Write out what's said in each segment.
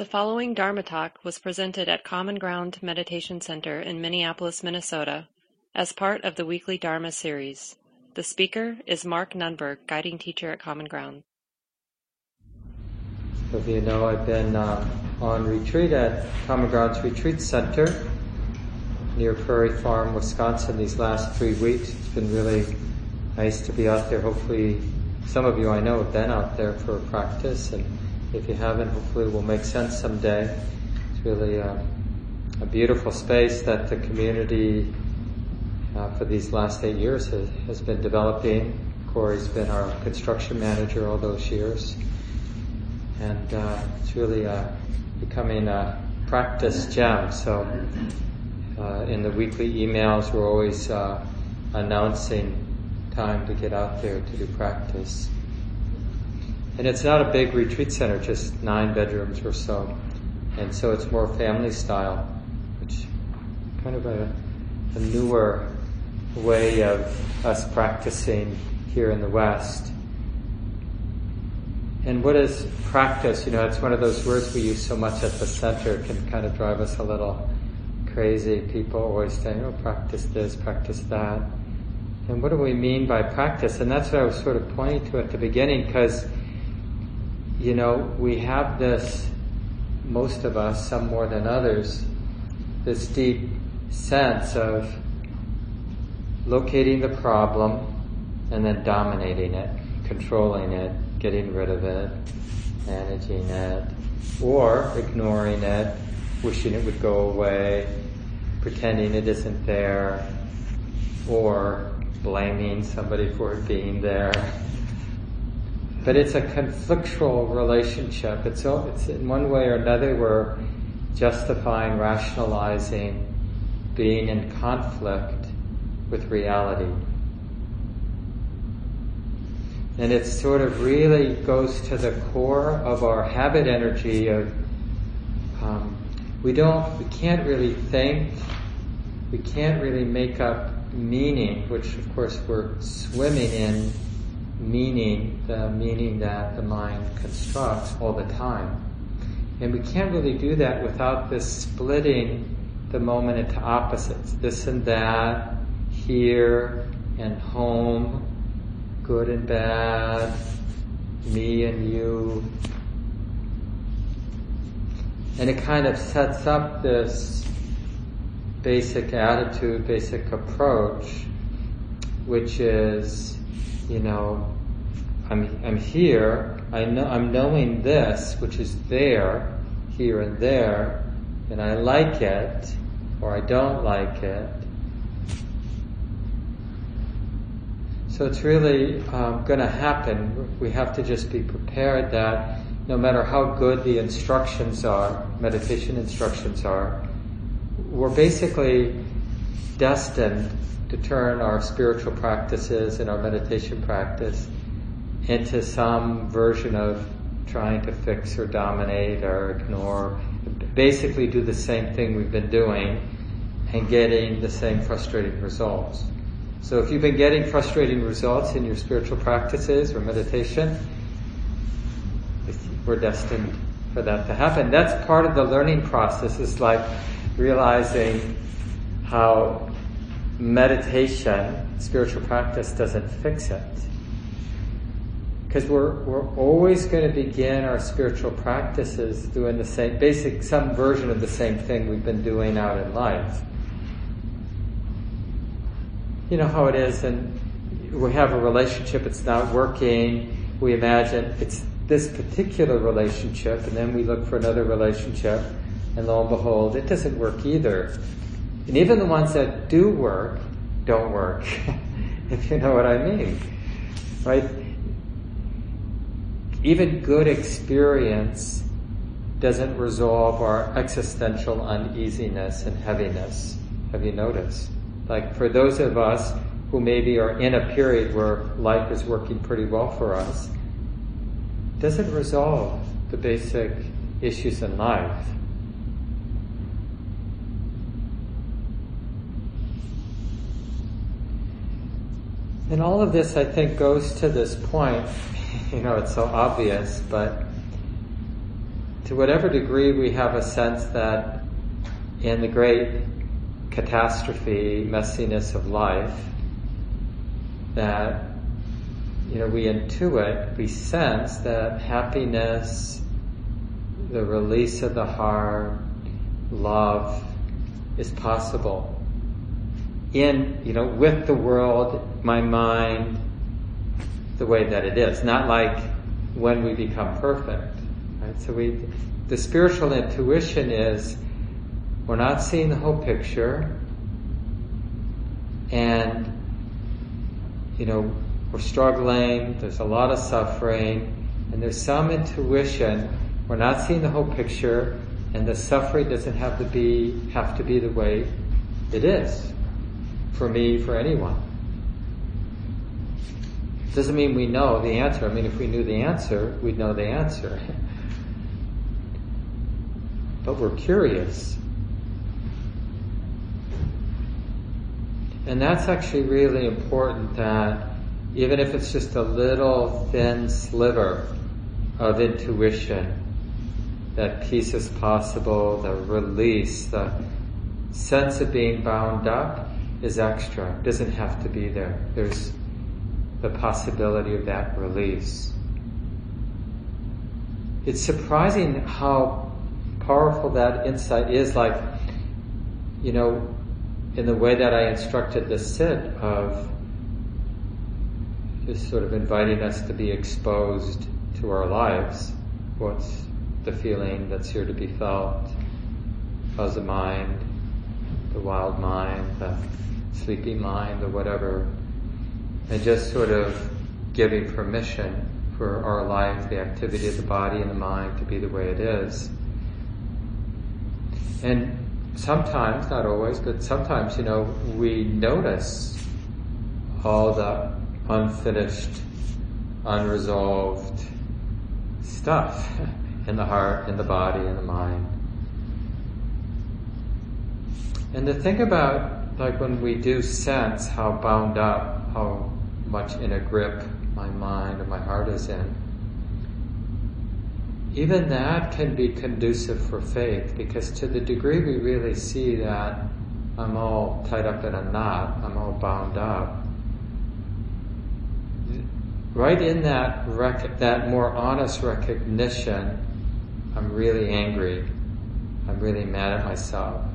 The following Dharma talk was presented at Common Ground Meditation Center in Minneapolis, Minnesota, as part of the weekly Dharma series. The speaker is Mark Nunberg, guiding teacher at Common Ground. As you know, I've been uh, on retreat at Common Ground's Retreat Center near Prairie Farm, Wisconsin these last three weeks. It's been really nice to be out there. Hopefully, some of you I know have been out there for practice and if you haven't, hopefully it will make sense someday. It's really a, a beautiful space that the community uh, for these last eight years has, has been developing. Corey's been our construction manager all those years. And uh, it's really uh, becoming a practice gem. So uh, in the weekly emails, we're always uh, announcing time to get out there to do practice. And it's not a big retreat center, just nine bedrooms or so. And so it's more family style, which kind of a, a newer way of us practicing here in the West. And what is practice? You know, it's one of those words we use so much at the center, it can kind of drive us a little crazy. People always say, oh, practice this, practice that. And what do we mean by practice? And that's what I was sort of pointing to at the beginning, because you know, we have this, most of us, some more than others, this deep sense of locating the problem and then dominating it, controlling it, getting rid of it, managing it, or ignoring it, wishing it would go away, pretending it isn't there, or blaming somebody for it being there but it's a conflictual relationship. It's, it's in one way or another we're justifying, rationalizing, being in conflict with reality. And it sort of really goes to the core of our habit energy of um, we don't, we can't really think, we can't really make up meaning, which of course we're swimming in meaning, the meaning that the mind constructs all the time. And we can't really do that without this splitting the moment into opposites. This and that, here and home, good and bad, me and you. And it kind of sets up this basic attitude, basic approach, which is you know, I'm, I'm here, I know, I'm knowing this, which is there, here and there, and I like it, or I don't like it. So it's really um, going to happen. We have to just be prepared that no matter how good the instructions are, meditation instructions are, we're basically destined to turn our spiritual practices and our meditation practice into some version of trying to fix or dominate or ignore, basically do the same thing we've been doing and getting the same frustrating results. So if you've been getting frustrating results in your spiritual practices or meditation, we're destined for that to happen. That's part of the learning process is like realizing how meditation, spiritual practice doesn't fix it. Because we're, we're always going to begin our spiritual practices doing the same, basic, some version of the same thing we've been doing out in life. You know how it is, and we have a relationship, it's not working, we imagine it's this particular relationship, and then we look for another relationship, and lo and behold, it doesn't work either. And even the ones that do work don't work, if you know what I mean. Right? Even good experience doesn't resolve our existential uneasiness and heaviness. Have you noticed? Like for those of us who maybe are in a period where life is working pretty well for us, doesn't resolve the basic issues in life. And all of this, I think, goes to this point. You know, it's so obvious, but to whatever degree we have a sense that in the great catastrophe, messiness of life, that you know we intuit, we sense that happiness, the release of the heart, love is possible in you know with the world, my mind, the way that it is, not like when we become perfect. Right? So we, the spiritual intuition is we're not seeing the whole picture, and you know we're struggling. There's a lot of suffering, and there's some intuition. We're not seeing the whole picture, and the suffering doesn't have to be have to be the way it is for me, for anyone. Doesn't mean we know the answer. I mean, if we knew the answer, we'd know the answer. but we're curious. And that's actually really important that even if it's just a little thin sliver of intuition, that peace is possible, the release, the sense of being bound up is extra, doesn't have to be there. There's the possibility of that release. It's surprising how powerful that insight is, like, you know, in the way that I instructed the sit of just sort of inviting us to be exposed to our lives. What's the feeling that's here to be felt? How's the mind? The wild mind? The sleepy mind? or whatever? And just sort of giving permission for our life, the activity of the body and the mind to be the way it is. And sometimes, not always, but sometimes, you know, we notice all the unfinished, unresolved stuff in the heart, in the body, in the mind. And to think about, like when we do sense how bound up, how much in a grip my mind or my heart is in, even that can be conducive for faith because to the degree we really see that I'm all tied up in a knot, I'm all bound up, right in that rec- that more honest recognition, I'm really angry. I'm really mad at myself.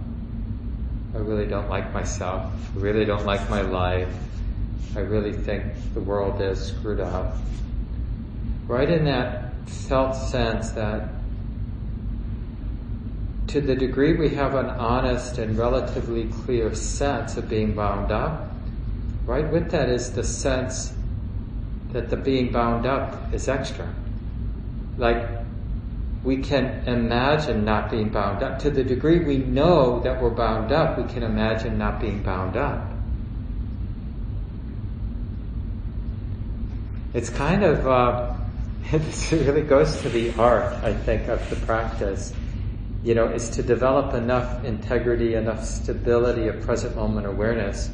I really don't like myself. I really don't like my life. I really think the world is screwed up. Right in that felt sense that to the degree we have an honest and relatively clear sense of being bound up, right with that is the sense that the being bound up is extra. Like, we can imagine not being bound up. To the degree we know that we're bound up, we can imagine not being bound up. It's kind of, uh, it really goes to the art, I think, of the practice. You know, is to develop enough integrity, enough stability of present moment awareness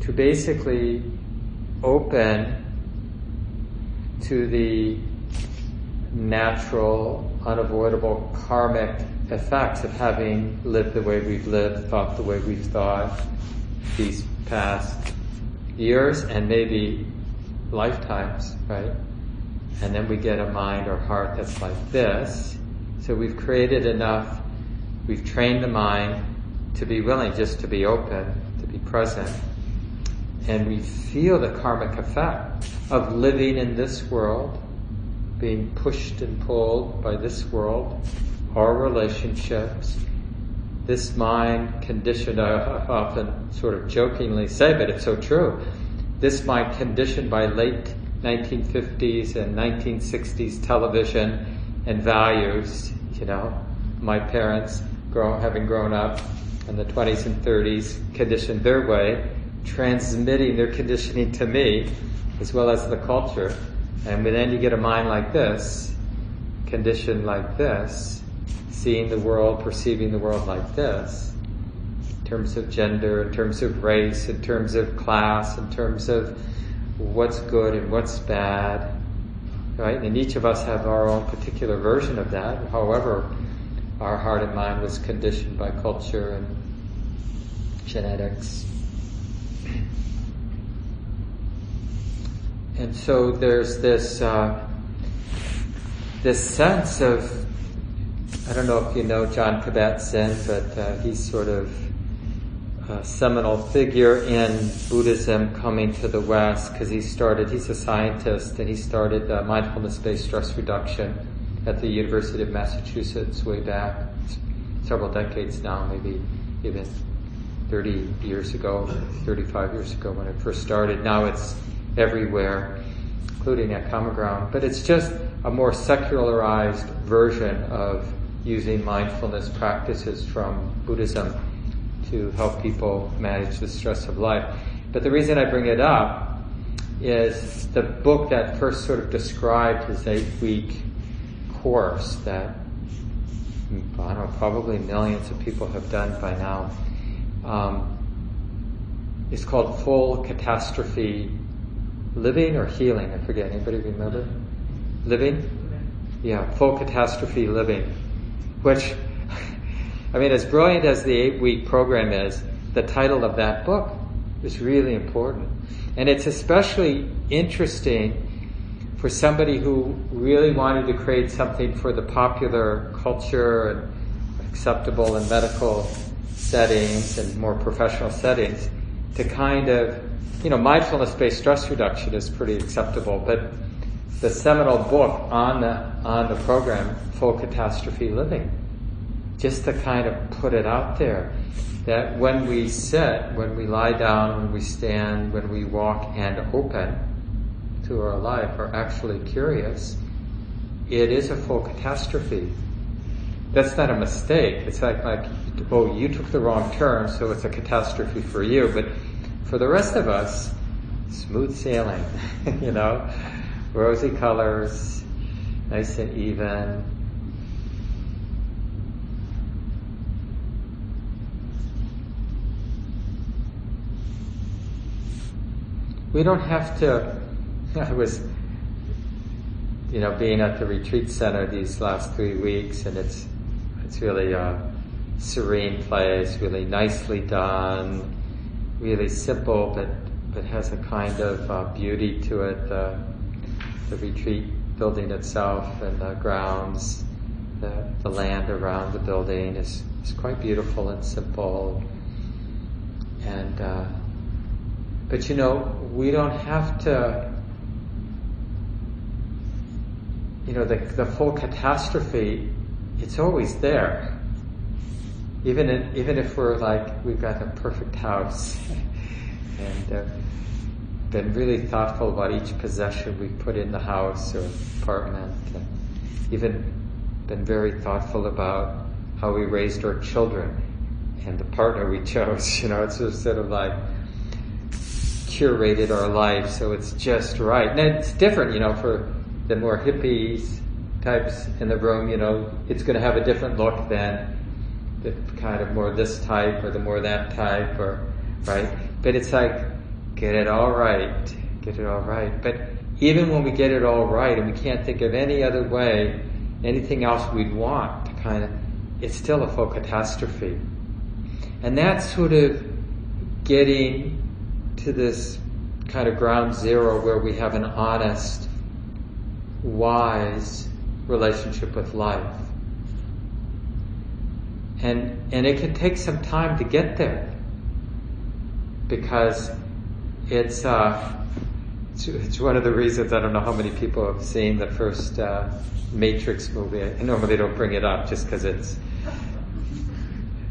to basically open to the natural, unavoidable karmic effects of having lived the way we've lived, thought the way we've thought these past years and maybe lifetimes, right? And then we get a mind or heart that's like this. So we've created enough, we've trained the mind to be willing just to be open, to be present. And we feel the karmic effect of living in this world, being pushed and pulled by this world, our relationships, this mind conditioned, I often sort of jokingly say, but it's so true. This mind conditioned by late 1950s and 1960s television and values, you know, my parents grow, having grown up in the 20s and 30s conditioned their way, transmitting their conditioning to me as well as the culture. And then you get a mind like this, conditioned like this, seeing the world, perceiving the world like this, in terms of gender, in terms of race, in terms of class, in terms of what's good and what's bad. right? And each of us have our own particular version of that. However, our heart and mind was conditioned by culture and genetics. And so there's this uh, this sense of I don't know if you know John Kabat-Zinn, but uh, he's sort of a seminal figure in Buddhism coming to the West because he started, he's a scientist and he started uh, mindfulness based stress reduction at the University of Massachusetts way back several decades now, maybe even 30 years ago, 35 years ago when it first started. Now it's everywhere, including at Common Ground. But it's just a more secularized version of using mindfulness practices from Buddhism to help people manage the stress of life. But the reason I bring it up is the book that first sort of described his eight week course that I don't know, probably millions of people have done by now. Um, it's called Full Catastrophe Living or Healing. I forget. Anybody remember? Living? Yeah, Full Catastrophe Living. Which I mean, as brilliant as the eight week program is, the title of that book is really important. And it's especially interesting for somebody who really wanted to create something for the popular culture and acceptable in medical settings and more professional settings to kind of, you know, mindfulness based stress reduction is pretty acceptable, but the seminal book on the, on the program, Full Catastrophe Living, just to kind of put it out there that when we sit, when we lie down, when we stand, when we walk and open to our life, are actually curious, it is a full catastrophe. That's not a mistake. It's like, like, oh, you took the wrong turn, so it's a catastrophe for you. But for the rest of us, smooth sailing, you know, rosy colors, nice and even, we don't have to. I was, you know, being at the retreat center these last three weeks, and it's it's really a serene place, really nicely done, really simple, but but has a kind of uh, beauty to it. Uh, the retreat building itself and the grounds, the, the land around the building is, is quite beautiful and simple, and. Uh, but you know, we don't have to, you know, the, the full catastrophe, it's always there. Even, in, even if we're like, we've got a perfect house and uh, been really thoughtful about each possession we put in the house or apartment, and even been very thoughtful about how we raised our children and the partner we chose. You know, it's just sort of like, curated our life so it's just right. And it's different, you know, for the more hippies types in the room, you know, it's going to have a different look than the kind of more this type or the more that type or, right? But it's like, get it all right, get it all right. But even when we get it all right and we can't think of any other way, anything else we'd want to kind of, it's still a full catastrophe. And that's sort of getting to this kind of ground zero where we have an honest, wise relationship with life. And, and it can take some time to get there because it's, uh, it's, one of the reasons I don't know how many people have seen the first uh, Matrix movie. I normally don't bring it up just because it's.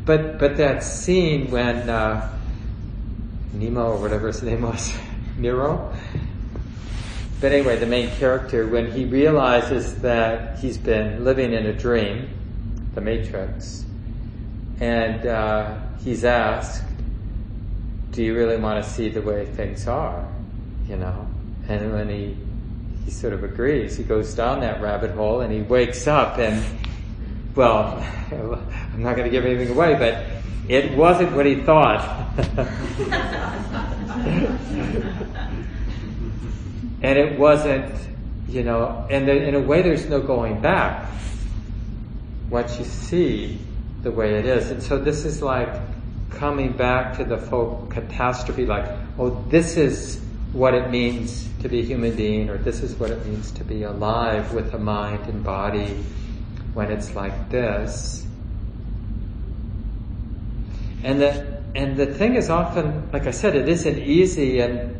But but that scene when uh, Nemo or whatever his name was, Nero. But anyway, the main character, when he realizes that he's been living in a dream, the Matrix, and uh, he's asked, "Do you really want to see the way things are?" You know, and when he he sort of agrees, he goes down that rabbit hole, and he wakes up, and well, I'm not going to give anything away, but it wasn't what he thought. and it wasn't, you know, and in a way, there's no going back once you see the way it is. And so this is like coming back to the full catastrophe, like, oh, this is what it means to be a human being, or this is what it means to be alive with a mind and body when it's like this. And the, and the thing is often, like I said, it isn't easy and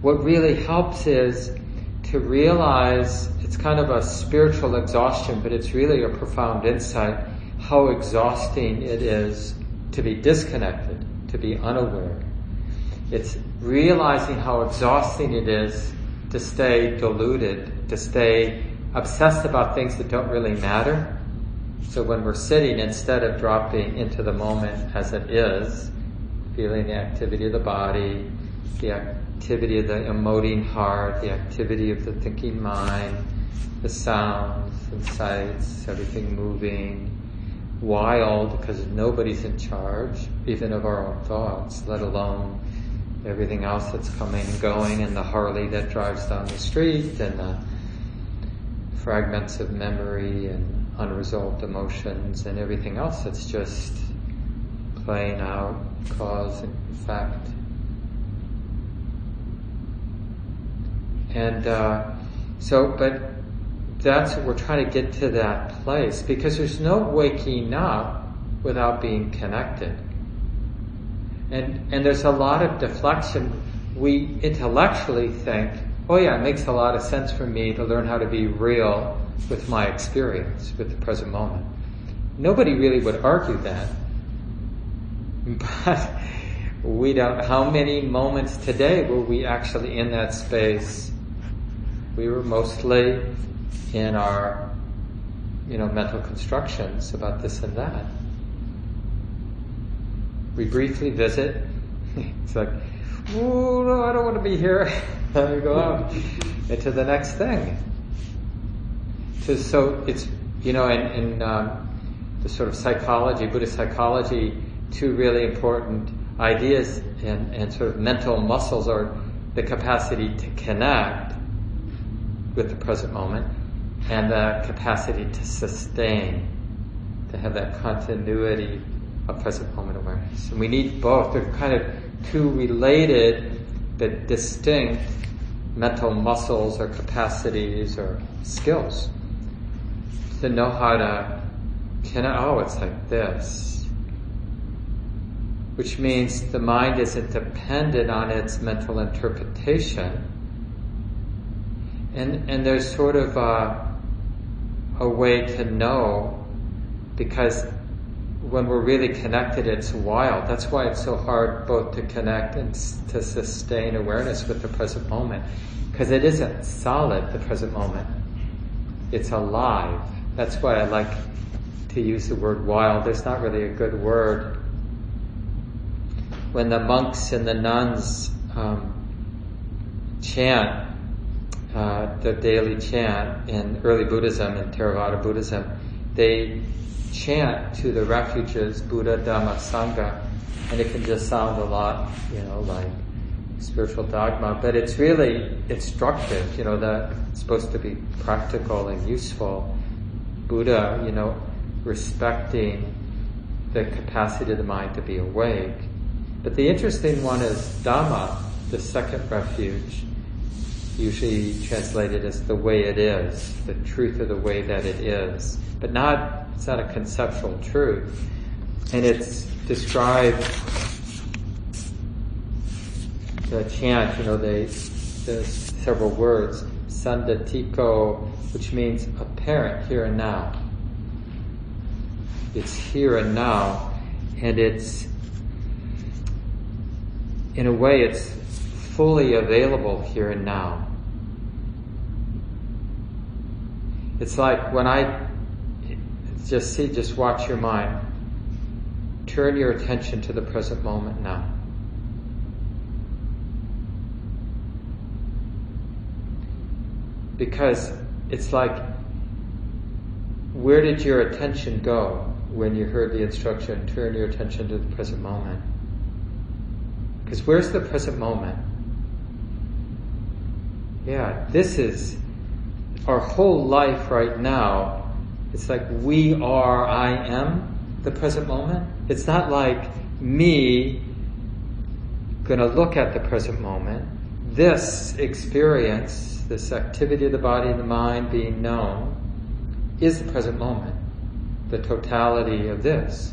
what really helps is to realize it's kind of a spiritual exhaustion, but it's really a profound insight how exhausting it is to be disconnected, to be unaware. It's realizing how exhausting it is to stay deluded, to stay obsessed about things that don't really matter. So when we're sitting, instead of dropping into the moment as it is, feeling the activity of the body, the activity of the emoting heart, the activity of the thinking mind, the sounds and sights, everything moving, wild because nobody's in charge, even of our own thoughts, let alone everything else that's coming and going, and the Harley that drives down the street, and the fragments of memory and unresolved emotions, and everything else that's just playing out cause and effect. And uh, so, but that's we're trying to get to that place because there's no waking up without being connected. And, and there's a lot of deflection. We intellectually think, oh yeah, it makes a lot of sense for me to learn how to be real with my experience, with the present moment. Nobody really would argue that. But we don't, how many moments today were we actually in that space? We were mostly in our, you know, mental constructions about this and that. We briefly visit. it's like, oh no, I don't want to be here. Let we go out into the next thing. So, so it's, you know, in, in um, the sort of psychology, Buddhist psychology, two really important ideas and, and sort of mental muscles are the capacity to connect with the present moment and the capacity to sustain, to have that continuity of present moment awareness. And we need both. They're kind of two related but distinct mental muscles or capacities or skills to know how to connect. Oh, it's like this. Which means the mind isn't dependent on its mental interpretation. And, and there's sort of a, a way to know because when we're really connected, it's wild. That's why it's so hard both to connect and to sustain awareness with the present moment. Because it isn't solid, the present moment. It's alive. That's why I like to use the word wild. There's not really a good word. When the monks and the nuns um, chant uh, the daily chant in early Buddhism and Theravada Buddhism, they chant to the refuges Buddha, Dhamma, Sangha, and it can just sound a lot, you know, like spiritual dogma, but it's really instructive, you know, that it's supposed to be practical and useful. Buddha, you know, respecting the capacity of the mind to be awake. But the interesting one is Dhamma, the second refuge usually translated as the way it is, the truth of the way that it is. But not, it's not a conceptual truth. And it's described, the chant, you know, there's several words, sandatiko, which means apparent here and now. It's here and now, and it's, in a way, it's fully available here and now. It's like when I just see, just watch your mind. Turn your attention to the present moment now. Because it's like, where did your attention go when you heard the instruction, turn your attention to the present moment? Because where's the present moment? yeah, this is our whole life right now. It's like we are, I am the present moment. It's not like me going to look at the present moment. This experience, this activity of the body and the mind being known, is the present moment, the totality of this.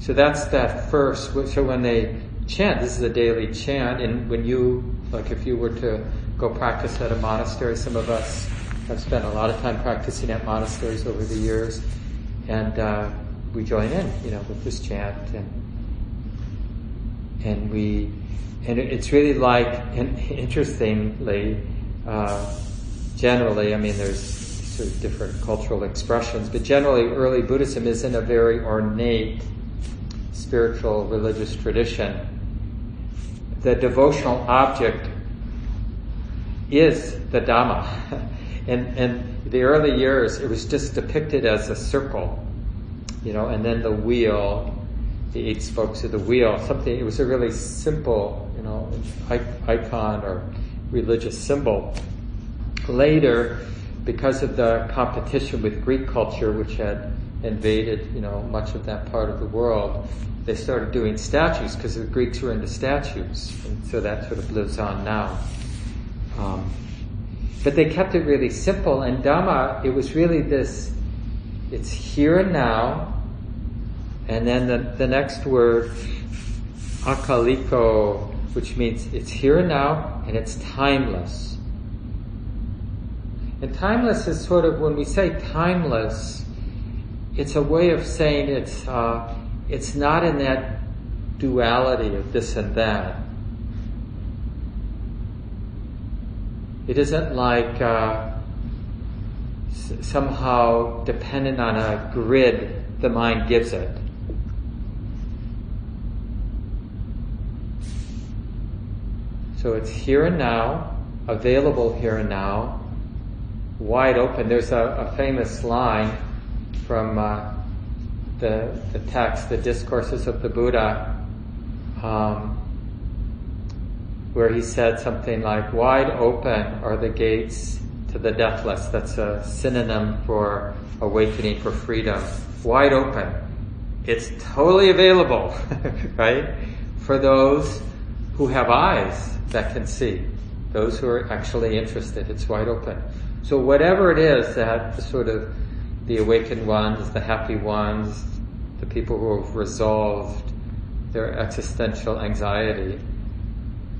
So that's that first. So when they chant, this is a daily chant, and when you, like if you were to go practice at a monastery, some of us have spent a lot of time practicing at monasteries over the years, and uh, we join in, you know, with this chant, and and we, and it's really like, and interestingly, uh, generally, I mean, there's sort of different cultural expressions, but generally, early Buddhism isn't a very ornate spiritual religious tradition. The devotional object is the Dhamma. and, and the early years, it was just depicted as a circle, you know, and then the wheel, the eight spokes of the wheel, something, it was a really simple, you know, icon or religious symbol. Later, because of the competition with Greek culture, which had invaded, you know, much of that part of the world, they started doing statues because the Greeks were into statues, and so that sort of lives on now. Um, but they kept it really simple, and Dhamma, it was really this, it's here and now, and then the, the next word, akaliko, which means it's here and now, and it's timeless. And timeless is sort of, when we say timeless, it's a way of saying it's, uh, it's not in that duality of this and that. It isn't like uh, s- somehow dependent on a grid the mind gives it. So it's here and now, available here and now, wide open. There's a, a famous line from uh, the, the text, the discourses of the Buddha, um, where he said something like, wide open are the gates to the deathless. That's a synonym for awakening for freedom. Wide open. It's totally available, right? For those who have eyes that can see, those who are actually interested. It's wide open. So whatever it is that sort of the awakened ones, the happy ones, the people who have resolved their existential anxiety.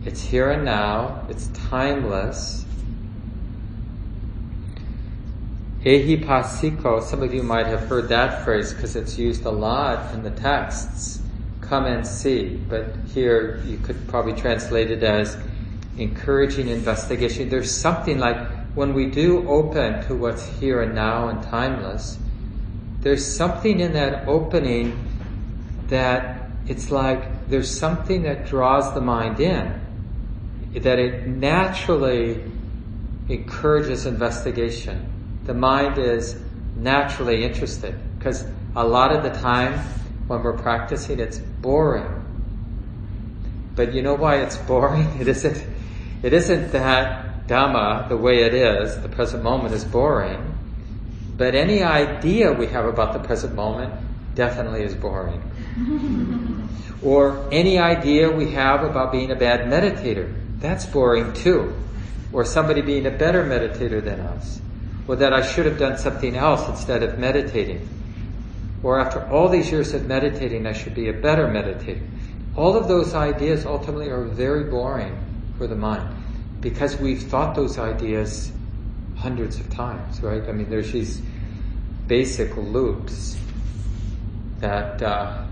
It's here and now, it's timeless. Ehipassiko, some of you might have heard that phrase because it's used a lot in the texts. Come and see, but here you could probably translate it as encouraging investigation. There's something like when we do open to what's here and now and timeless, there's something in that opening that it's like there's something that draws the mind in, that it naturally encourages investigation. The mind is naturally interested because a lot of the time when we're practicing, it's boring. But you know why it's boring? It isn't, it isn't that Dhamma, the way it is, the present moment is boring. But any idea we have about the present moment definitely is boring. or any idea we have about being a bad meditator, that's boring too. Or somebody being a better meditator than us. Or that I should have done something else instead of meditating. Or after all these years of meditating, I should be a better meditator. All of those ideas ultimately are very boring for the mind because we've thought those ideas hundreds of times, right? I mean, there's these basic loops that uh,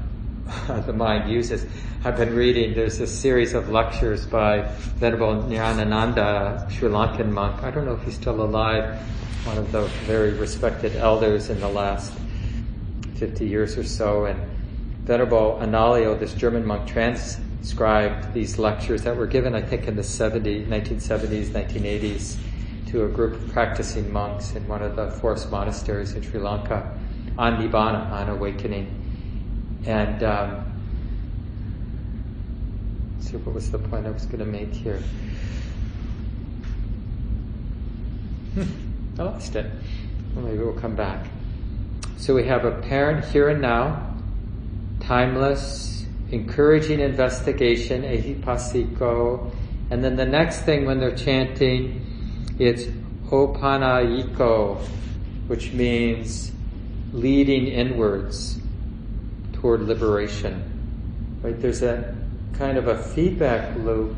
the mind uses. I've been reading, there's a series of lectures by Venerable Nyanananda, Sri Lankan monk. I don't know if he's still alive, one of the very respected elders in the last 50 years or so. And Venerable Analayo, this German monk, transcribed these lectures that were given, I think, in the 70s, 1970s, 1980s to a group of practicing monks in one of the forest monasteries in Sri Lanka on Nibbana, on awakening. And um, see what was the point I was going to make here. Hmm, I lost it. Well, maybe we'll come back. So we have a parent here and now, timeless, encouraging investigation, ehipassiko, and then the next thing when they're chanting, it's opanayiko, which means leading inwards toward liberation. Right? There's a kind of a feedback loop.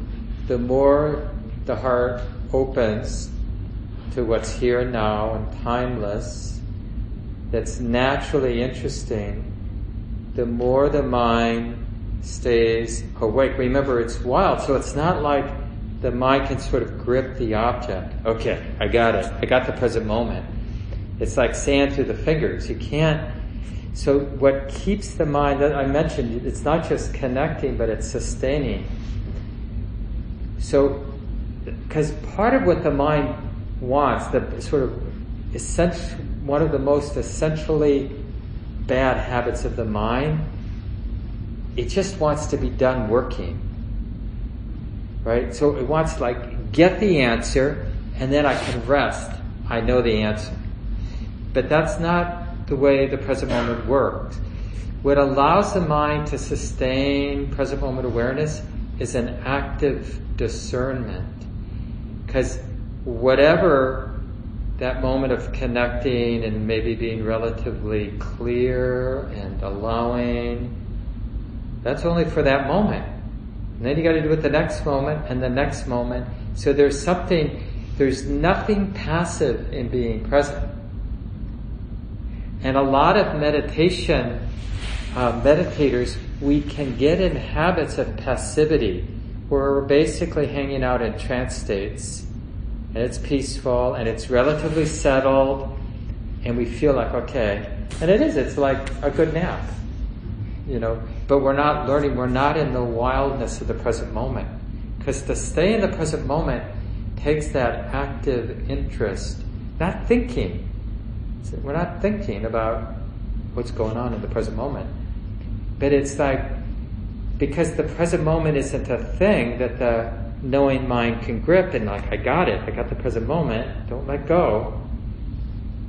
The more the heart opens to what's here and now and timeless, that's naturally interesting, the more the mind stays awake. Remember, it's wild, so it's not like the mind can sort of grip the object. Okay, I got it. I got the present moment. It's like sand through the fingers. You can't. So, what keeps the mind, that I mentioned, it's not just connecting, but it's sustaining. So, because part of what the mind wants, the sort of essential, one of the most essentially bad habits of the mind, it just wants to be done working. Right? So it wants like, get the answer, and then I can rest. I know the answer. But that's not the way the present moment works. What allows the mind to sustain present moment awareness is an active discernment. Because whatever that moment of connecting and maybe being relatively clear and allowing, that's only for that moment. And then you got to do it the next moment and the next moment. So there's something, there's nothing passive in being present. And a lot of meditation, uh, meditators, we can get in habits of passivity where we're basically hanging out in trance states. And it's peaceful and it's relatively settled and we feel like, okay, and it is, it's like a good nap, you know, but we're not learning, we're not in the wildness of the present moment. Because to stay in the present moment takes that active interest, not thinking, we're not thinking about what's going on in the present moment. But it's like, because the present moment isn't a thing that the knowing mind can grip and like, I got it, I got the present moment, don't let go.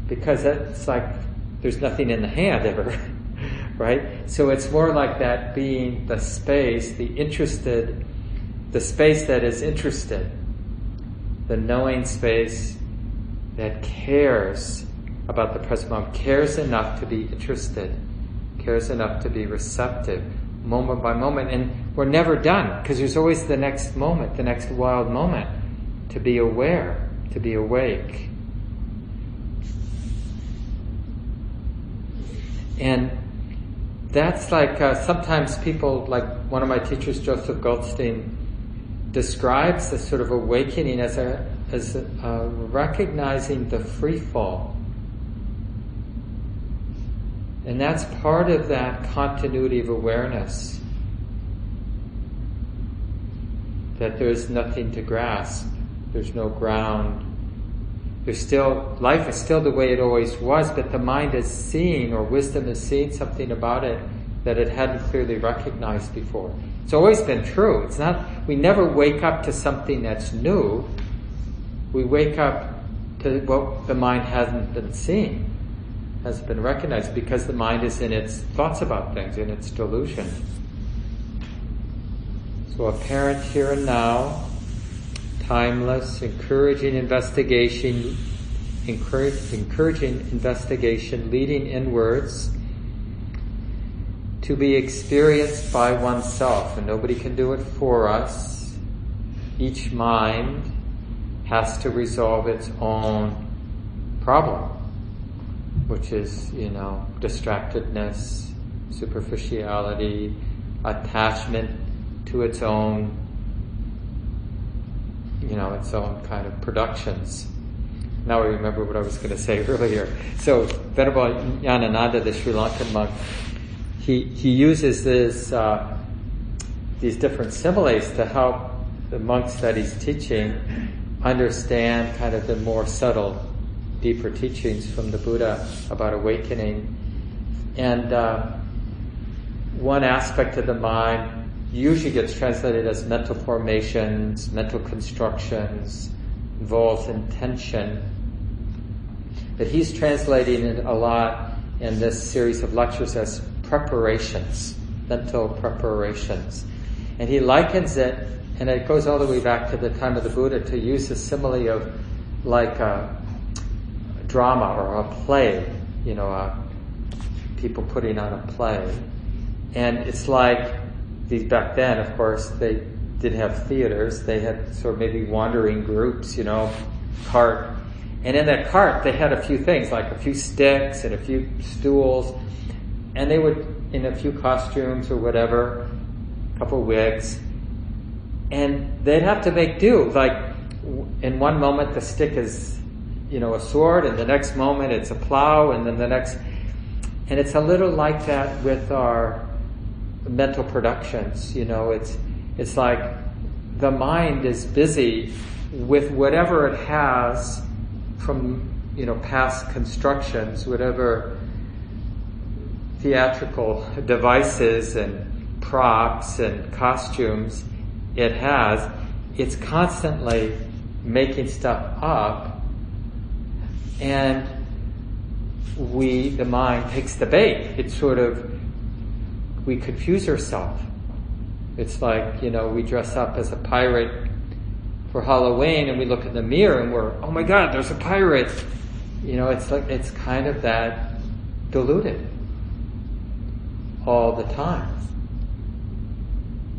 Because it's like, there's nothing in the hand ever, right? So it's more like that being the space, the interested, the space that is interested, the knowing space that cares about the present moment, cares enough to be interested, cares enough to be receptive, moment by moment. And we're never done because there's always the next moment, the next wild moment to be aware, to be awake. And that's like uh, sometimes people, like one of my teachers, Joseph Goldstein, describes this sort of awakening as a as a, uh, recognizing the free fall and that's part of that continuity of awareness. That there's nothing to grasp, there's no ground. There's still, life is still the way it always was, but the mind is seeing, or wisdom is seeing something about it that it hadn't clearly recognized before. It's always been true. It's not, we never wake up to something that's new. We wake up to what the mind hasn't been seeing has been recognized because the mind is in its thoughts about things, in its delusion. So apparent here and now, timeless, encouraging investigation, encouraging investigation, leading inwards to be experienced by oneself, and nobody can do it for us. Each mind has to resolve its own problem which is, you know, distractedness, superficiality, attachment to its own, you know, its own kind of productions. Now I remember what I was going to say earlier. So Venerable Nyanananda, the Sri Lankan monk, he, he uses this, uh, these different similes to help the monks that he's teaching understand kind of the more subtle deeper teachings from the Buddha about awakening. And uh, one aspect of the mind usually gets translated as mental formations, mental constructions, involves intention. But he's translating it a lot in this series of lectures as preparations, mental preparations. And he likens it, and it goes all the way back to the time of the Buddha, to use the simile of like a drama or a play, you know, a, people putting on a play. And it's like these back then, of course, they didn't have theaters. They had sort of maybe wandering groups, you know, cart. And in that cart, they had a few things, like a few sticks and a few stools. And they would, in a few costumes or whatever, a couple wigs. And they'd have to make do. Like, in one moment, the stick is, you know, a sword, and the next moment, it's a plow, and then the next. And it's a little like that with our mental productions. You know, it's it's like the mind is busy with whatever it has from you know past constructions, whatever theatrical devices and props and costumes it has. It's constantly making stuff up, and we, the mind, takes the bait. It sort of we confuse ourselves. It's like, you know, we dress up as a pirate for Halloween and we look in the mirror and we're, oh my God, there's a pirate. You know, it's like, it's kind of that diluted all the time.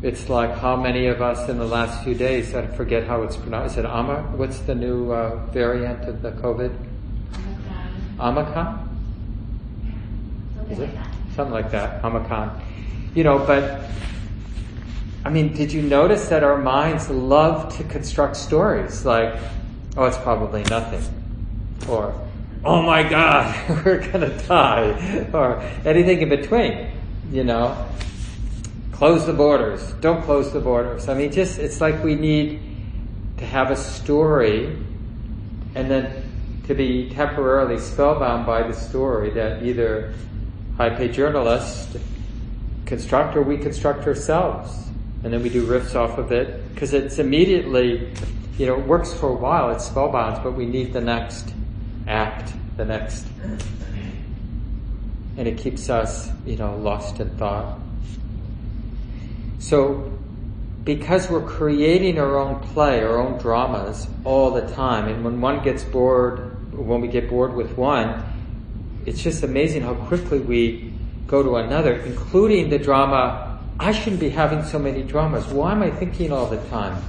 It's like how many of us in the last few days, I forget how it's pronounced, is it Ama? What's the new uh, variant of the COVID? Is it? Something like that, Omicron. You know, but I mean, did you notice that our minds love to construct stories like, oh, it's probably nothing, or oh my God, we're gonna die, or anything in between, you know? Close the borders, don't close the borders. I mean, just, it's like we need to have a story and then to be temporarily spellbound by the story that either high paid journalists construct or we construct ourselves. And then we do riffs off of it because it's immediately, you know, it works for a while, it's spellbound, but we need the next act, the next. And it keeps us, you know, lost in thought. So, because we're creating our own play, our own dramas all the time, and when one gets bored, when we get bored with one, it's just amazing how quickly we go to another, including the drama. I shouldn't be having so many dramas. Why am I thinking all the time?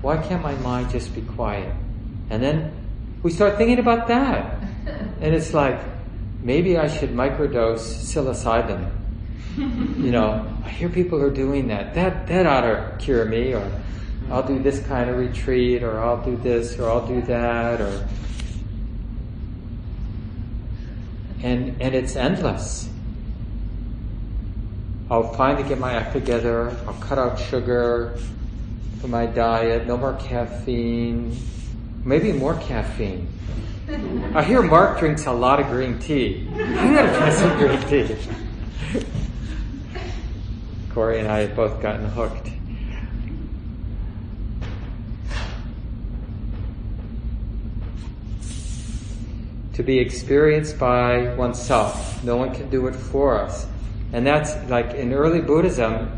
Why can't my mind just be quiet? And then we start thinking about that. And it's like, maybe I should microdose psilocybin. You know, I hear people are doing that. That that ought to cure me, or I'll do this kind of retreat, or I'll do this, or I'll do that, or and and it's endless. I'll finally get my act together. I'll cut out sugar from my diet. No more caffeine. Maybe more caffeine. I hear Mark drinks a lot of green tea. I gotta try some green tea. Corey and I have both gotten hooked. To be experienced by oneself. No one can do it for us. And that's like in early Buddhism,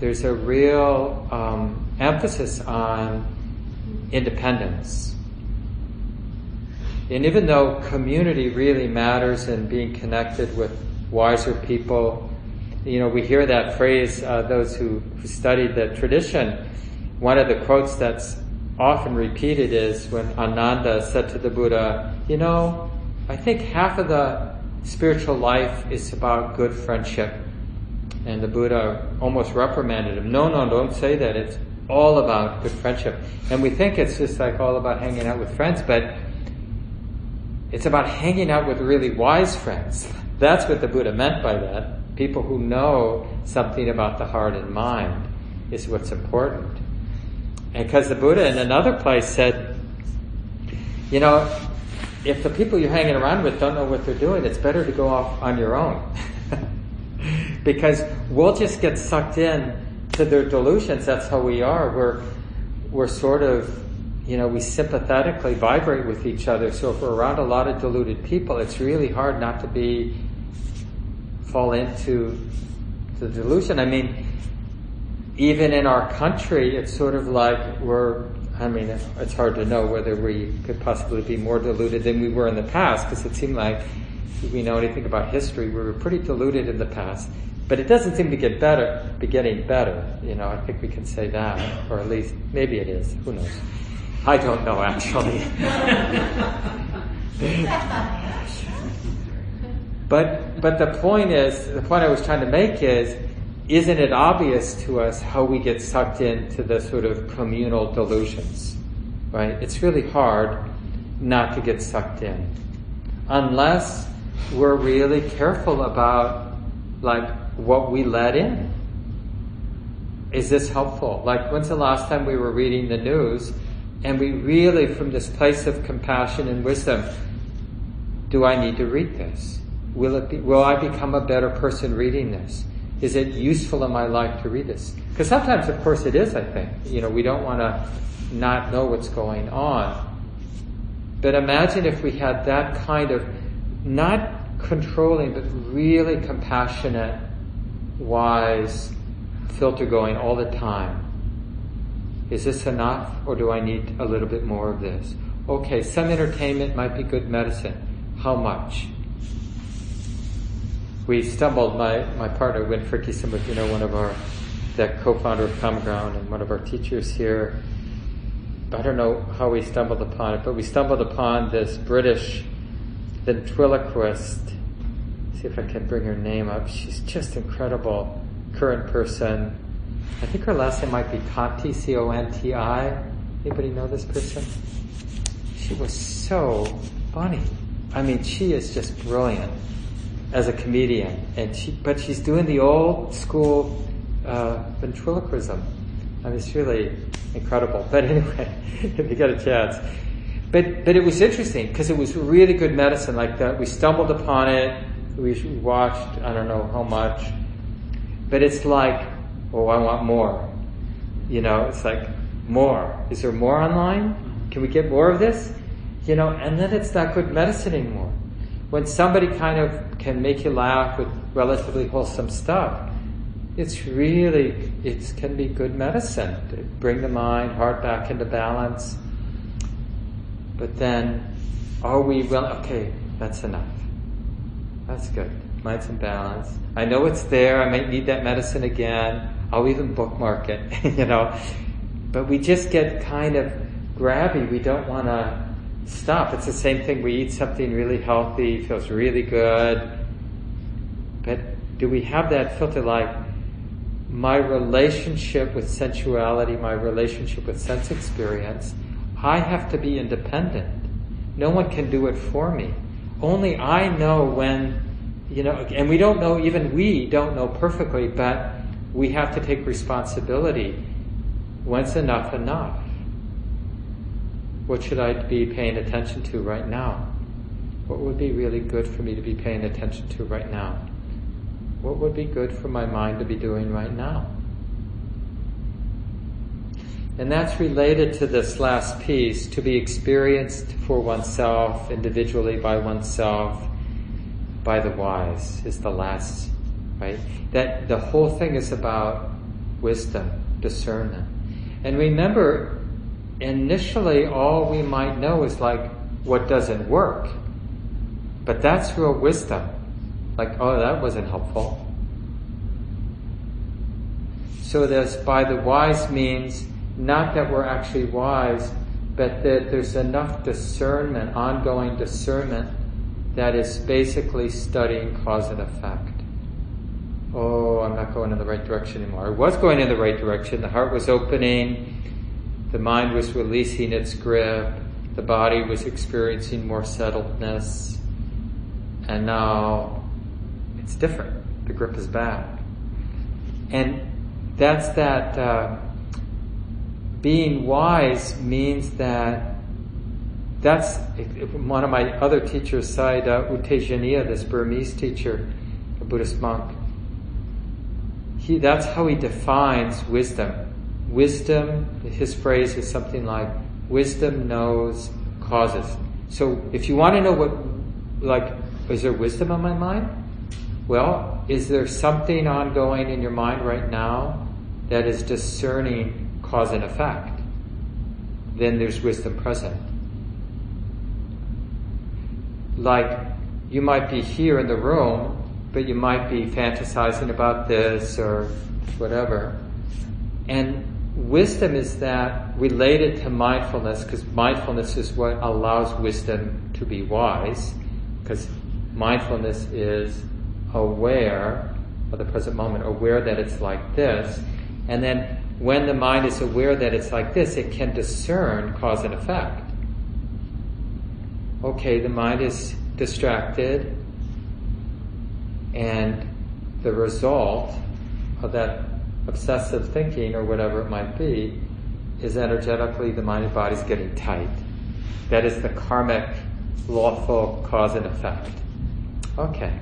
there's a real um, emphasis on independence. And even though community really matters and being connected with wiser people, you know, we hear that phrase, uh, those who, who studied the tradition, one of the quotes that's often repeated is when Ananda said to the Buddha, you know, I think half of the spiritual life is about good friendship. And the Buddha almost reprimanded him. No, no, don't say that. It's all about good friendship. And we think it's just like all about hanging out with friends, but it's about hanging out with really wise friends. That's what the Buddha meant by that. People who know something about the heart and mind is what's important. And because the Buddha in another place said, you know, if the people you're hanging around with don't know what they're doing, it's better to go off on your own. because we'll just get sucked in to their delusions. That's how we are. We're, we're sort of, you know, we sympathetically vibrate with each other. So if we're around a lot of deluded people, it's really hard not to be, fall into the delusion. I mean, even in our country, it's sort of like we're, I mean, it's hard to know whether we could possibly be more deluded than we were in the past, because it seemed like if we know anything about history, we were pretty deluded in the past. But it doesn't seem to get better, be getting better. You know, I think we can say that, or at least maybe it is. Who knows? I don't know actually. but but the point is, the point I was trying to make is, isn't it obvious to us how we get sucked into the sort of communal delusions, right? It's really hard not to get sucked in, unless we're really careful about like what we let in. Is this helpful? Like, when's the last time we were reading the news and we really, from this place of compassion and wisdom, do I need to read this? Will it be, will I become a better person reading this? Is it useful in my life to read this? Because sometimes, of course, it is, I think. You know, we don't want to not know what's going on. But imagine if we had that kind of, not controlling, but really compassionate wise filter going all the time. Is this enough or do I need a little bit more of this? Okay, some entertainment might be good medicine. How much? We stumbled, my, my partner, Wynn Fricke, you know, one of our, that co-founder of Common Ground and one of our teachers here. I don't know how we stumbled upon it, but we stumbled upon this British ventriloquist see if I can bring her name up. She's just incredible. Current person. I think her last name might be Conti, C-O-N-T-I. Anybody know this person? She was so funny. I mean, she is just brilliant as a comedian, and she, but she's doing the old school uh, ventriloquism. I mean, it's really incredible. But anyway, if you get a chance. But, but it was interesting because it was really good medicine like that. We stumbled upon it we watched, I don't know how much, but it's like, oh, I want more. You know, it's like, more. Is there more online? Can we get more of this? You know, and then it's not good medicine anymore. When somebody kind of can make you laugh with relatively wholesome stuff, it's really, it can be good medicine to bring the mind, heart back into balance. But then, are we willing, okay, that's enough. That's good. Mind's in balance. I know it's there. I might need that medicine again. I'll even bookmark it, you know. But we just get kind of grabby. We don't want to stop. It's the same thing. We eat something really healthy, feels really good. But do we have that filter like my relationship with sensuality, my relationship with sense experience? I have to be independent. No one can do it for me. Only I know when, you know, and we don't know, even we don't know perfectly, but we have to take responsibility. When's enough enough? What should I be paying attention to right now? What would be really good for me to be paying attention to right now? What would be good for my mind to be doing right now? And that's related to this last piece to be experienced for oneself, individually by oneself, by the wise, is the last, right? That the whole thing is about wisdom, discernment. And remember, initially all we might know is like what doesn't work. But that's real wisdom. Like, oh, that wasn't helpful. So this by the wise means not that we're actually wise, but that there's enough discernment, ongoing discernment, that is basically studying cause and effect. Oh, I'm not going in the right direction anymore. I was going in the right direction. The heart was opening, the mind was releasing its grip, the body was experiencing more settledness, and now it's different. The grip is back. And that's that. Uh, being wise means that that's one of my other teachers said, uh, U Tejaniya, this Burmese teacher, a Buddhist monk. he, that's how he defines wisdom. Wisdom, his phrase is something like, wisdom knows causes. So if you want to know what, like, is there wisdom on my mind? Well, is there something ongoing in your mind right now that is discerning cause and effect? Then there's wisdom present. Like, you might be here in the room, but you might be fantasizing about this or whatever. And wisdom is that related to mindfulness, because mindfulness is what allows wisdom to be wise, because mindfulness is aware of the present moment, aware that it's like this, and then when the mind is aware that it's like this, it can discern cause and effect. Okay, the mind is distracted, and the result of that obsessive thinking or whatever it might be is energetically the mind and body is getting tight. That is the karmic lawful cause and effect. Okay.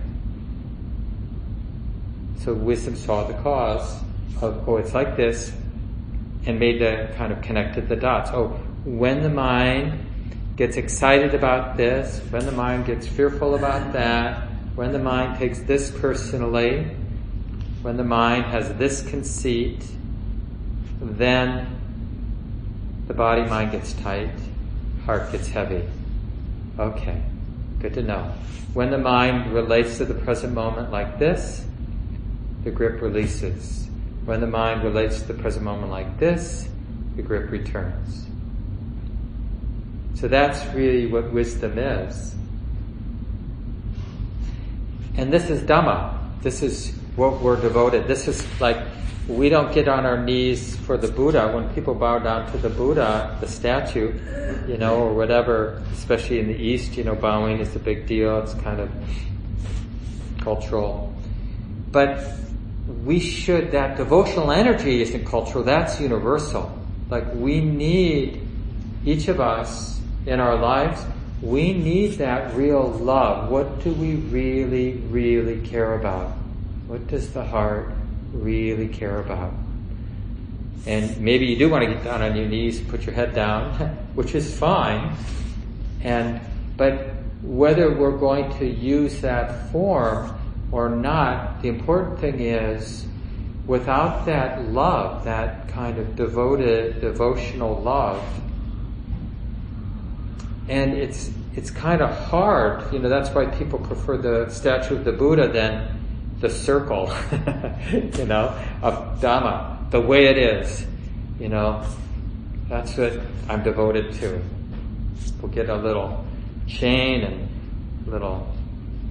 So wisdom saw the cause of, oh, it's like this, and made the kind of connected the dots. Oh, when the mind gets excited about this, when the mind gets fearful about that, when the mind takes this personally, when the mind has this conceit, then the body mind gets tight, heart gets heavy. Okay, good to know. When the mind relates to the present moment like this, the grip releases. When the mind relates to the present moment like this, the grip returns. So that's really what wisdom is. And this is Dhamma. This is what we're devoted. This is like, we don't get on our knees for the Buddha. When people bow down to the Buddha, the statue, you know, or whatever, especially in the East, you know, bowing is a big deal. It's kind of cultural. But we should, that devotional energy isn't cultural, that's universal. Like we need, each of us in our lives, we need that real love. What do we really, really care about? What does the heart really care about? And maybe you do want to get down on your knees, put your head down, which is fine. And, but whether we're going to use that form or not, the important thing is without that love, that kind of devoted, devotional love, and it's it's kind of hard, you know. That's why people prefer the statue of the Buddha than the circle, you know, of Dhamma, the way it is, you know. That's what I'm devoted to. We'll get a little chain and little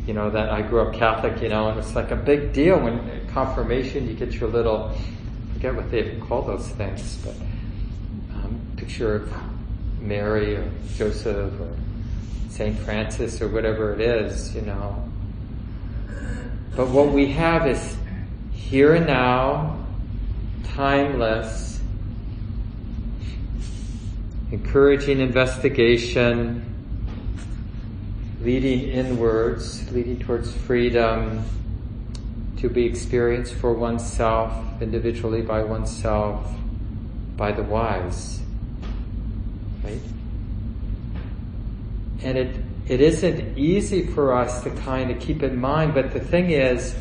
you know, that I grew up Catholic, you know, and it's like a big deal when confirmation you get your little, I forget what they call those things, but um, picture of Mary or Joseph or St. Francis or whatever it is, you know. But what we have is here and now, timeless, encouraging investigation, leading inwards, leading towards freedom to be experienced for oneself, individually by oneself, by the wise. Right? And it, it isn't easy for us to kind of keep in mind, but the thing is,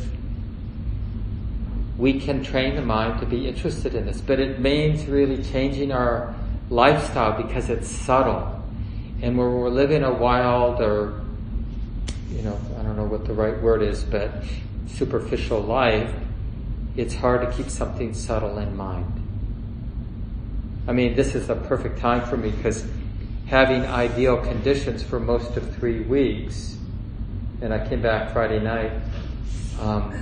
we can train the mind to be interested in this, but it means really changing our lifestyle because it's subtle. And when we're living a wild or you know, I don't know what the right word is, but superficial life, it's hard to keep something subtle in mind. I mean, this is a perfect time for me because having ideal conditions for most of three weeks, and I came back Friday night, um,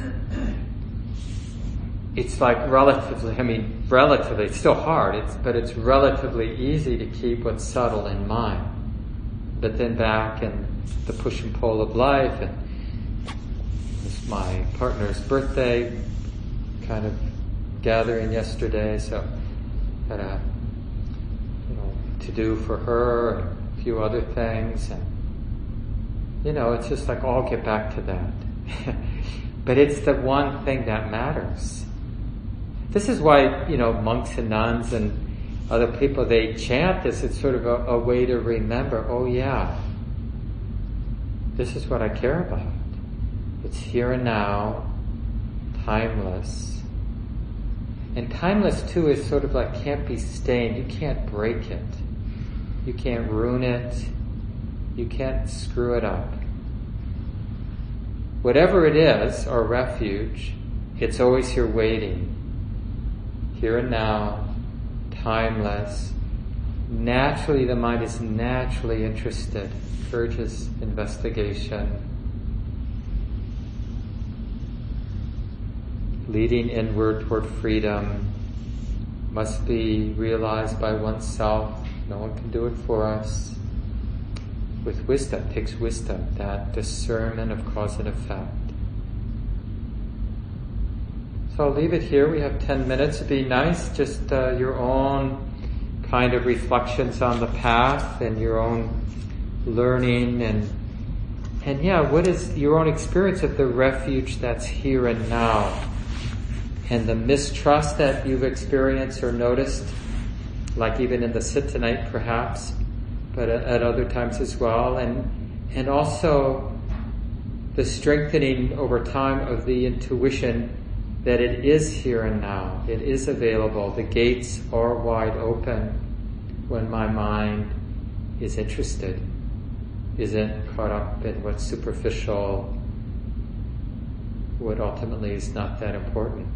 it's like relatively, I mean, relatively, it's still hard, it's, but it's relatively easy to keep what's subtle in mind. But then back in the push and pull of life, and it's my partner's birthday kind of gathering yesterday, so had a to do for her and a few other things, and you know it's just like I'll get back to that. but it's the one thing that matters. This is why, you know, monks and nuns and other people, they chant this. It's sort of a, a way to remember, oh yeah, this is what I care about. It's here and now, timeless. And timeless too is sort of like can't be stained. You can't break it. You can't ruin it. You can't screw it up. Whatever it is, our refuge, it's always here waiting. Here and now, timeless. Naturally, the mind is naturally interested, urges investigation, leading inward toward freedom must be realized by oneself. No one can do it for us. With wisdom, takes wisdom, that discernment of cause and effect. So I'll leave it here. We have 10 minutes. It'd be nice, just uh, your own kind of reflections on the path and your own learning and and yeah, what is your own experience of the refuge that's here and now? And the mistrust that you've experienced or noticed, like even in the sit tonight perhaps, but at other times as well, and and also the strengthening over time of the intuition that it is here and now. It is available. The gates are wide open when my mind is interested, isn't caught up in what's superficial, what ultimately is not that important.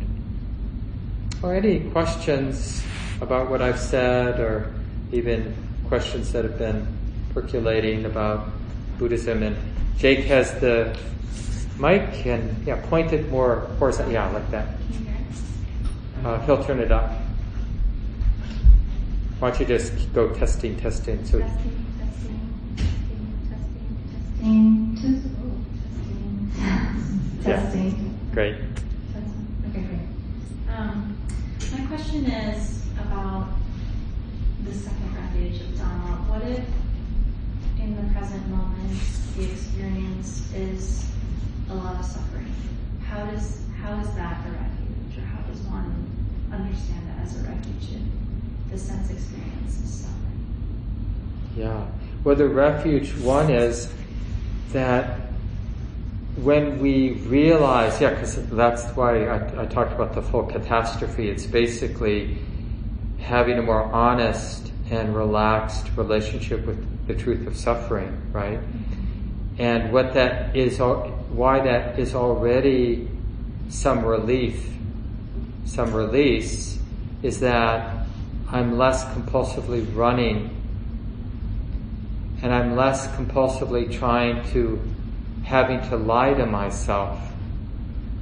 Or any questions about what I've said, or even questions that have been percolating about Buddhism. And Jake has the mic and yeah, point it more horizontal. Yeah, like that. Uh, he'll turn it up. Why don't you just go testing, testing. So testing, testing, testing, testing, testing, testing. Yeah. Great. Okay, great. Um, my question is about the second refuge of Dharma. What if, in the present moment, the experience is a lot of suffering. How does how is that a refuge, or how does one understand that as a refuge if the sense experience is suffering? Yeah. Well, the refuge one is that when we realize, yeah, because that's why I, I talked about the full catastrophe. It's basically having a more honest and relaxed relationship with the truth of suffering, right? And what that is, why that is already some relief, some release, is that I'm less compulsively running and I'm less compulsively trying to, having to lie to myself,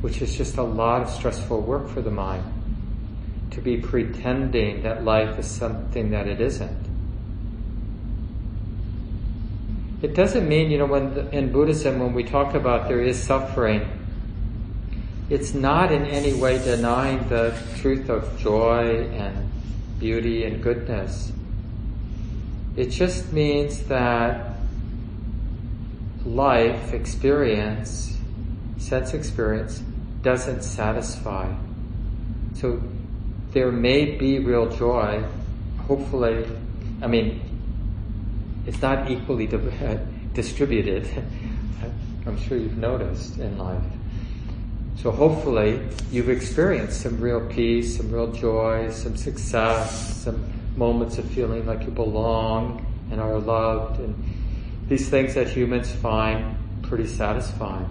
which is just a lot of stressful work for the mind. To be pretending that life is something that it isn't. It doesn't mean, you know, when the, in Buddhism, when we talk about there is suffering, it's not in any way denying the truth of joy and beauty and goodness. It just means that life experience, sense experience, doesn't satisfy. So there may be real joy, hopefully, I mean, it's not equally distributed. I'm sure you've noticed in life. So hopefully you've experienced some real peace, some real joy, some success, some moments of feeling like you belong and are loved and these things that humans find pretty satisfying.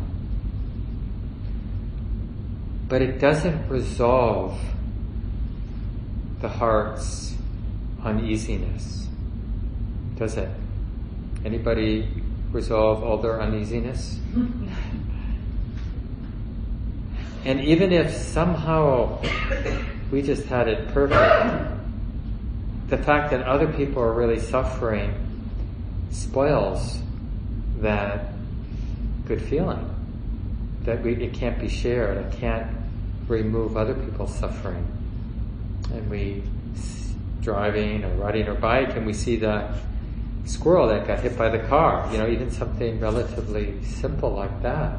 But it doesn't resolve the heart's uneasiness, does it? Anybody resolve all their uneasiness? and even if somehow we just had it perfect, the fact that other people are really suffering spoils that good feeling. That we, it can't be shared. It can't remove other people's suffering. And we driving or riding our bike and we see the squirrel that got hit by the car, you know, even something relatively simple like that.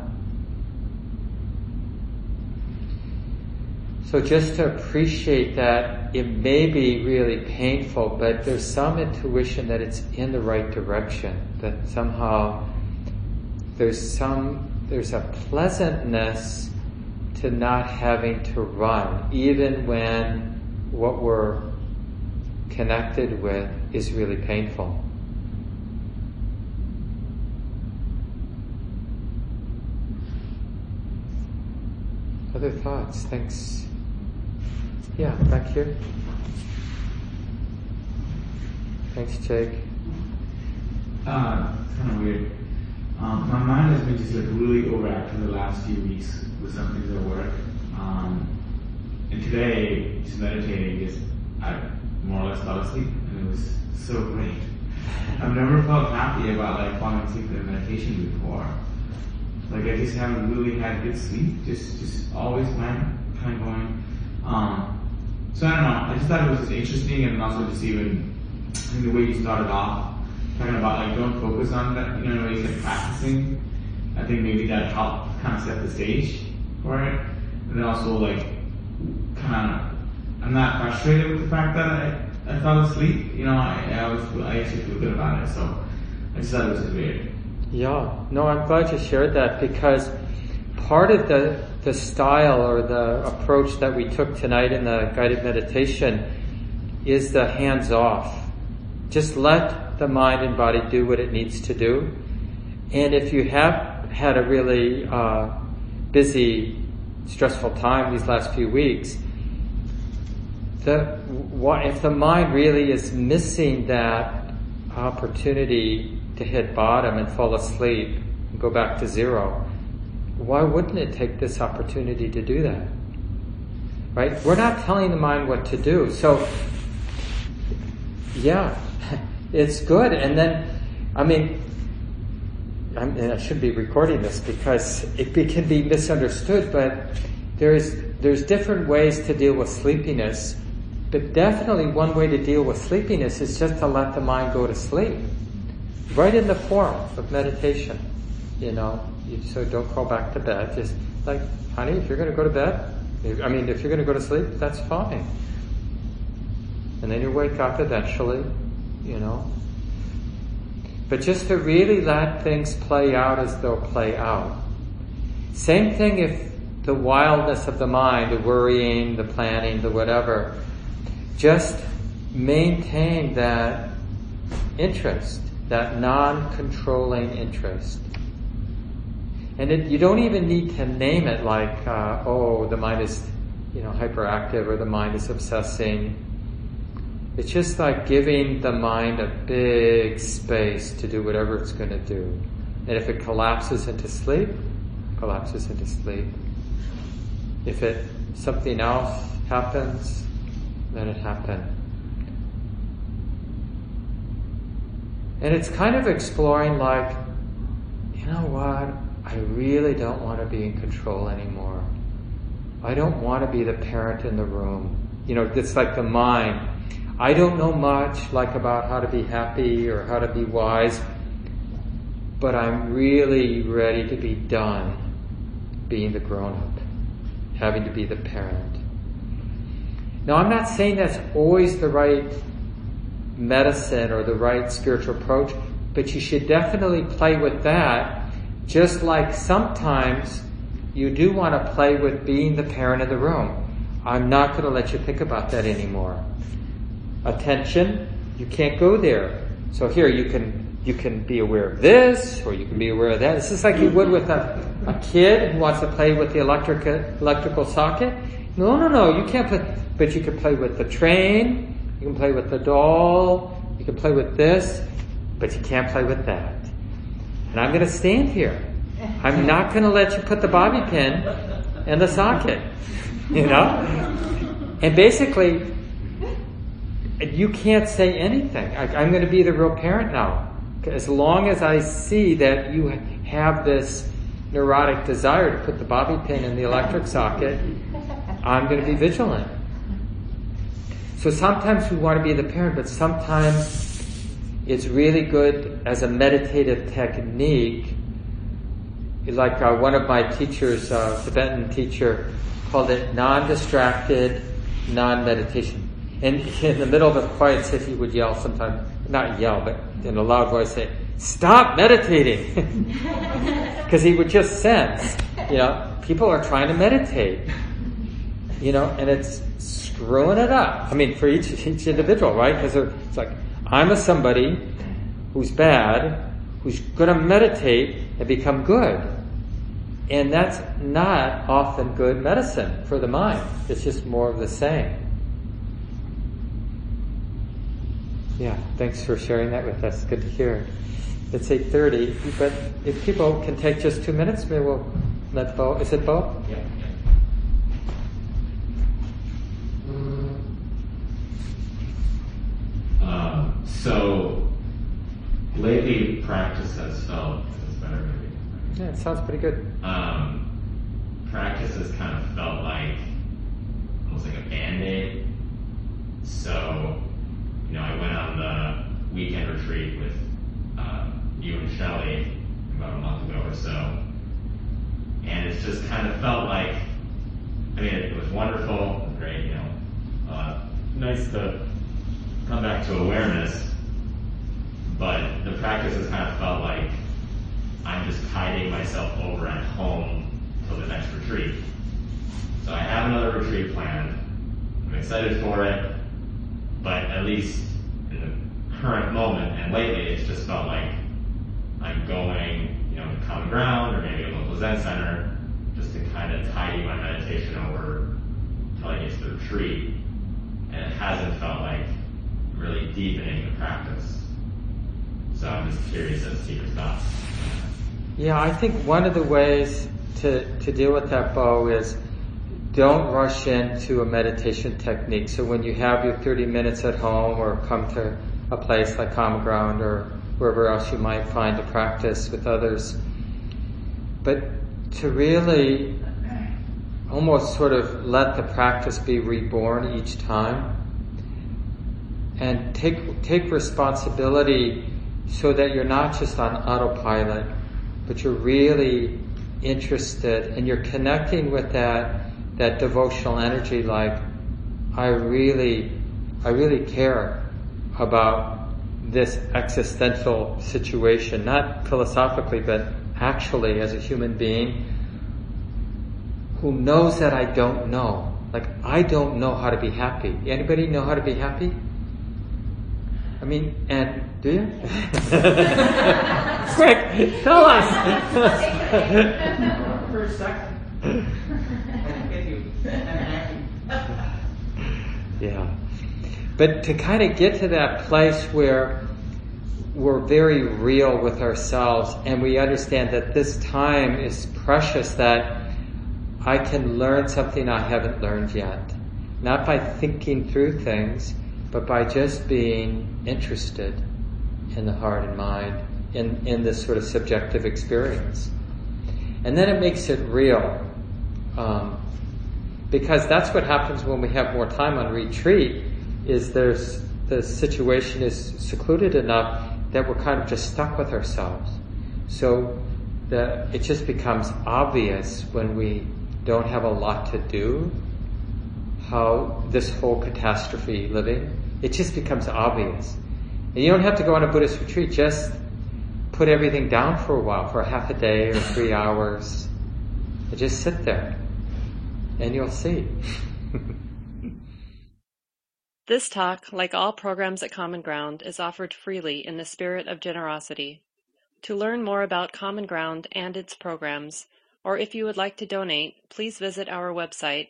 So just to appreciate that it may be really painful, but there's some intuition that it's in the right direction, that somehow there's some, there's a pleasantness to not having to run, even when what we're connected with is really painful. Other thoughts? Thanks. Yeah, back here. Thanks, Jake. Uh, kind of weird. Um, my mind has been just like really overactive the last few weeks with some things at work. Um, and today, just meditating, just I more or less fell asleep, and it was so great. I've never felt happy about like falling asleep in meditation before. Like I just haven't really had good sleep. Just, just always mind kind of going. Um, so I don't know. I just thought it was interesting, and also just even the way you started off, talking about like don't focus on that. You know, you said practicing. I think maybe that helped kind of set the stage for it, and then also like kind of I'm not frustrated with the fact that I, I fell asleep. You know, I, I was I actually feel good about it. So I just thought it was weird. Yeah, no, I'm glad you shared that because part of the the style or the approach that we took tonight in the guided meditation is the hands off. Just let the mind and body do what it needs to do. And if you have had a really uh, busy, stressful time these last few weeks, the if the mind really is missing that opportunity to hit bottom and fall asleep and go back to zero, why wouldn't it take this opportunity to do that? Right? We're not telling the mind what to do. So, yeah, it's good. And then, I mean, I, mean, I should be recording this because it can be misunderstood, but there's, there's different ways to deal with sleepiness. But definitely one way to deal with sleepiness is just to let the mind go to sleep. Right in the form of meditation, you know. You, so don't crawl back to bed. Just like, honey, if you're going to go to bed, I mean, if you're going to go to sleep, that's fine. And then you wake up eventually, you know. But just to really let things play out as they'll play out. Same thing if the wildness of the mind, the worrying, the planning, the whatever, just maintain that interest, that non-controlling interest. And it, you don't even need to name it like, uh, oh, the mind is, you know, hyperactive or the mind is obsessing. It's just like giving the mind a big space to do whatever it's going to do. And if it collapses into sleep, collapses into sleep. If it something else happens, let it happen. And it's kind of exploring like, you know what? I really don't want to be in control anymore. I don't want to be the parent in the room. You know, it's like the mind. I don't know much like about how to be happy or how to be wise, but I'm really ready to be done being the grown up, having to be the parent. Now, I'm not saying that's always the right medicine or the right spiritual approach, but you should definitely play with that just like sometimes you do want to play with being the parent of the room. I'm not going to let you think about that anymore. Attention, you can't go there. So here you can you can be aware of this, or you can be aware of that. This is like you would with a, a kid who wants to play with the electric electrical socket. No, no, no, you can't play. But you can play with the train. You can play with the doll. You can play with this, but you can't play with that. And I'm going to stand here. I'm not going to let you put the bobby pin in the socket. You know? And basically, you can't say anything. I, am going to be the real parent now. As long as I see that you have this neurotic desire to put the bobby pin in the electric socket, I'm going to be vigilant. So sometimes we want to be the parent, but sometimes it's really good as a meditative technique like uh, one of my teachers, uh, Tibetan teacher, called it non-distracted, non-meditation. And in the middle of a quiet sit, he would yell sometimes, not yell, but in a loud voice say, stop meditating. Because he would just sense, you know, people are trying to meditate. You know, and it's screwing it up. I mean, for each, each individual, right? Because it's like, I'm a somebody who's bad, who's going to meditate and become good. And that's not often good medicine for the mind. It's just more of the same. Yeah, thanks for sharing that with us. Good to hear. It's 8.30, but if people can take just two minutes, maybe we'll let Bo, is it Bo? Yeah. Um, so lately, practice has felt is better maybe. Yeah, it sounds pretty good. Um, practice has kind of felt like almost like a band aid. So, you know, I went on the weekend retreat with uh, you and Shelly about a month ago or so, and it's just kind of felt like. I mean, it, was wonderful, it was great, you know, uh, nice to come back to awareness, but the practice has kind of felt like I'm just tiding myself over at home till the next retreat. So I have another retreat planned. I'm excited for it, but at least in the current moment and lately, it's just felt like I'm going, you know, to common ground or maybe a local Zen center just to kind of tidy my meditation over till I get to the retreat. And it hasn't felt like really deepening the practice. So I'm just curious as to your thoughts. Yeah, I think one of the ways to, to deal with that, Bo, is don't rush into a meditation technique. So when you have your 30 minutes at home or come to a place like Common Ground or wherever else you might find to practice with others, but to really almost sort of let the practice be reborn each time and take take responsibility so that you're not just on autopilot but you're really interested and you're connecting with that that devotional energy like I really I really care about this existential situation not philosophically but actually as a human being who knows that I don't know. Like I don't know how to be happy. Anybody know how to be happy? I mean, and do you? Quick, tell us. For a second. Yeah. But to kind of get to that place where we're very real with ourselves and we understand that this time is precious, that I can learn something I haven't learned yet. Not by thinking through things, but by just being interested in the heart and mind, in, in this sort of subjective experience. And then it makes it real. Um, because that's what happens when we have more time on retreat, is there's, the situation is secluded enough that we're kind of just stuck with ourselves. So that it just becomes obvious when we don't have a lot to do how this whole catastrophe living, it just becomes obvious. And you don't have to go on a Buddhist retreat, just put everything down for a while, for half a day or three hours, and just sit there, and you'll see. This talk, like all programs at Common Ground, is offered freely in the spirit of generosity. To learn more about Common Ground and its programs, or if you would like to donate, please visit our website